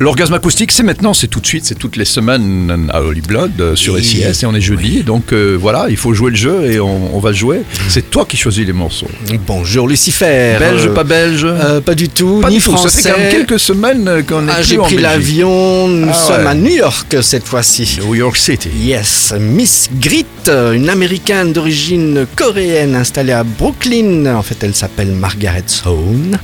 L'orgasme acoustique, c'est maintenant, c'est tout de suite, c'est toutes les semaines à Holy Blood euh, sur. SIS et on est jeudi. Donc euh, voilà, il faut jouer le jeu et on, on va jouer. C'est toi qui choisis les morceaux. Bonjour Lucifer. Belge, Euh, pas belge Pas du tout, Pas ni du tout. Ça fait français. quand même quelques semaines qu'on est Ah, J'ai pris l'avion, nous Ah sommes ouais. à New York cette fois-ci. New York City. Yes, Miss Grit, une américaine d'origine coréenne installée à Brooklyn. En fait, elle s'appelle Margaret Sohn.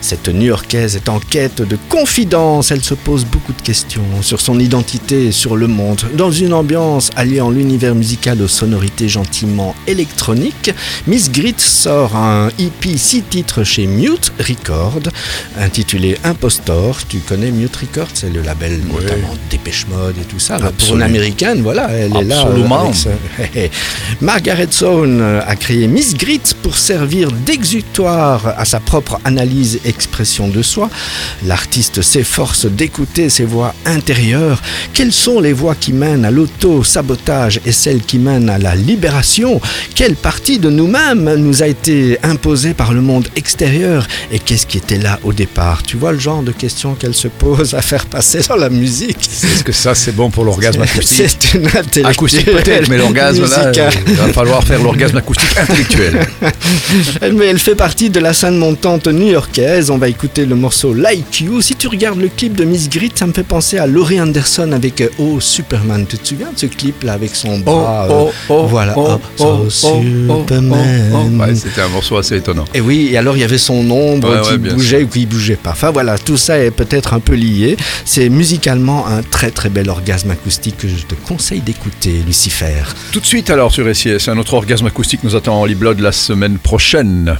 Cette New-Yorkaise est en quête de confidence. Elle se pose beaucoup de questions sur son identité et sur le monde. Dans une ambiance alliant l'univers musical aux sonorités gentiment électroniques, Miss Grit sort un EP 6 titres chez Mute Record, intitulé Impostor. Tu connais Mute Record C'est le label notamment Dépêche Mode et tout ça. Pour une américaine, voilà, elle est là. euh, Margaret Sohn euh, a créé Miss Grit pour servir d'exutoire à sa propre analyse et expression de soi. L'artiste s'efforce d'écouter ses voix intérieures. Quelles sont les voix qui mènent à l'auto-sabotage et celles qui mènent à la libération? Quelle partie de nous-mêmes nous a été imposée par le monde extérieur? Et qu'est-ce qui était là au départ? Tu vois le genre de questions qu'elle se pose à faire passer dans la musique? Que ça, c'est bon pour l'orgasme acoustique C'est une. Acoustique peut-être, mais l'orgasme là, euh, il va falloir faire l'orgasme acoustique intellectuel. Elle, mais elle fait partie de la scène montante new-yorkaise. On va écouter le morceau Like You. Si tu regardes le clip de Miss Grit, ça me fait penser à Laurie Anderson avec euh, Oh Superman. Tu te souviens de ce clip là avec son bras euh, Voilà. oh, Oh, so Superman. Ouais, c'était un morceau assez étonnant. Et oui, et alors il y avait son ombre Ouais, qui ouais, bougeait ou qui bougeait pas. Enfin voilà, tout ça est peut-être un peu lié. C'est musicalement un très très bel orgasme acoustique que je te conseille d'écouter, Lucifer. Tout de suite alors sur SIS, un autre orgasme acoustique nous attend en Holy Blood la semaine prochaine.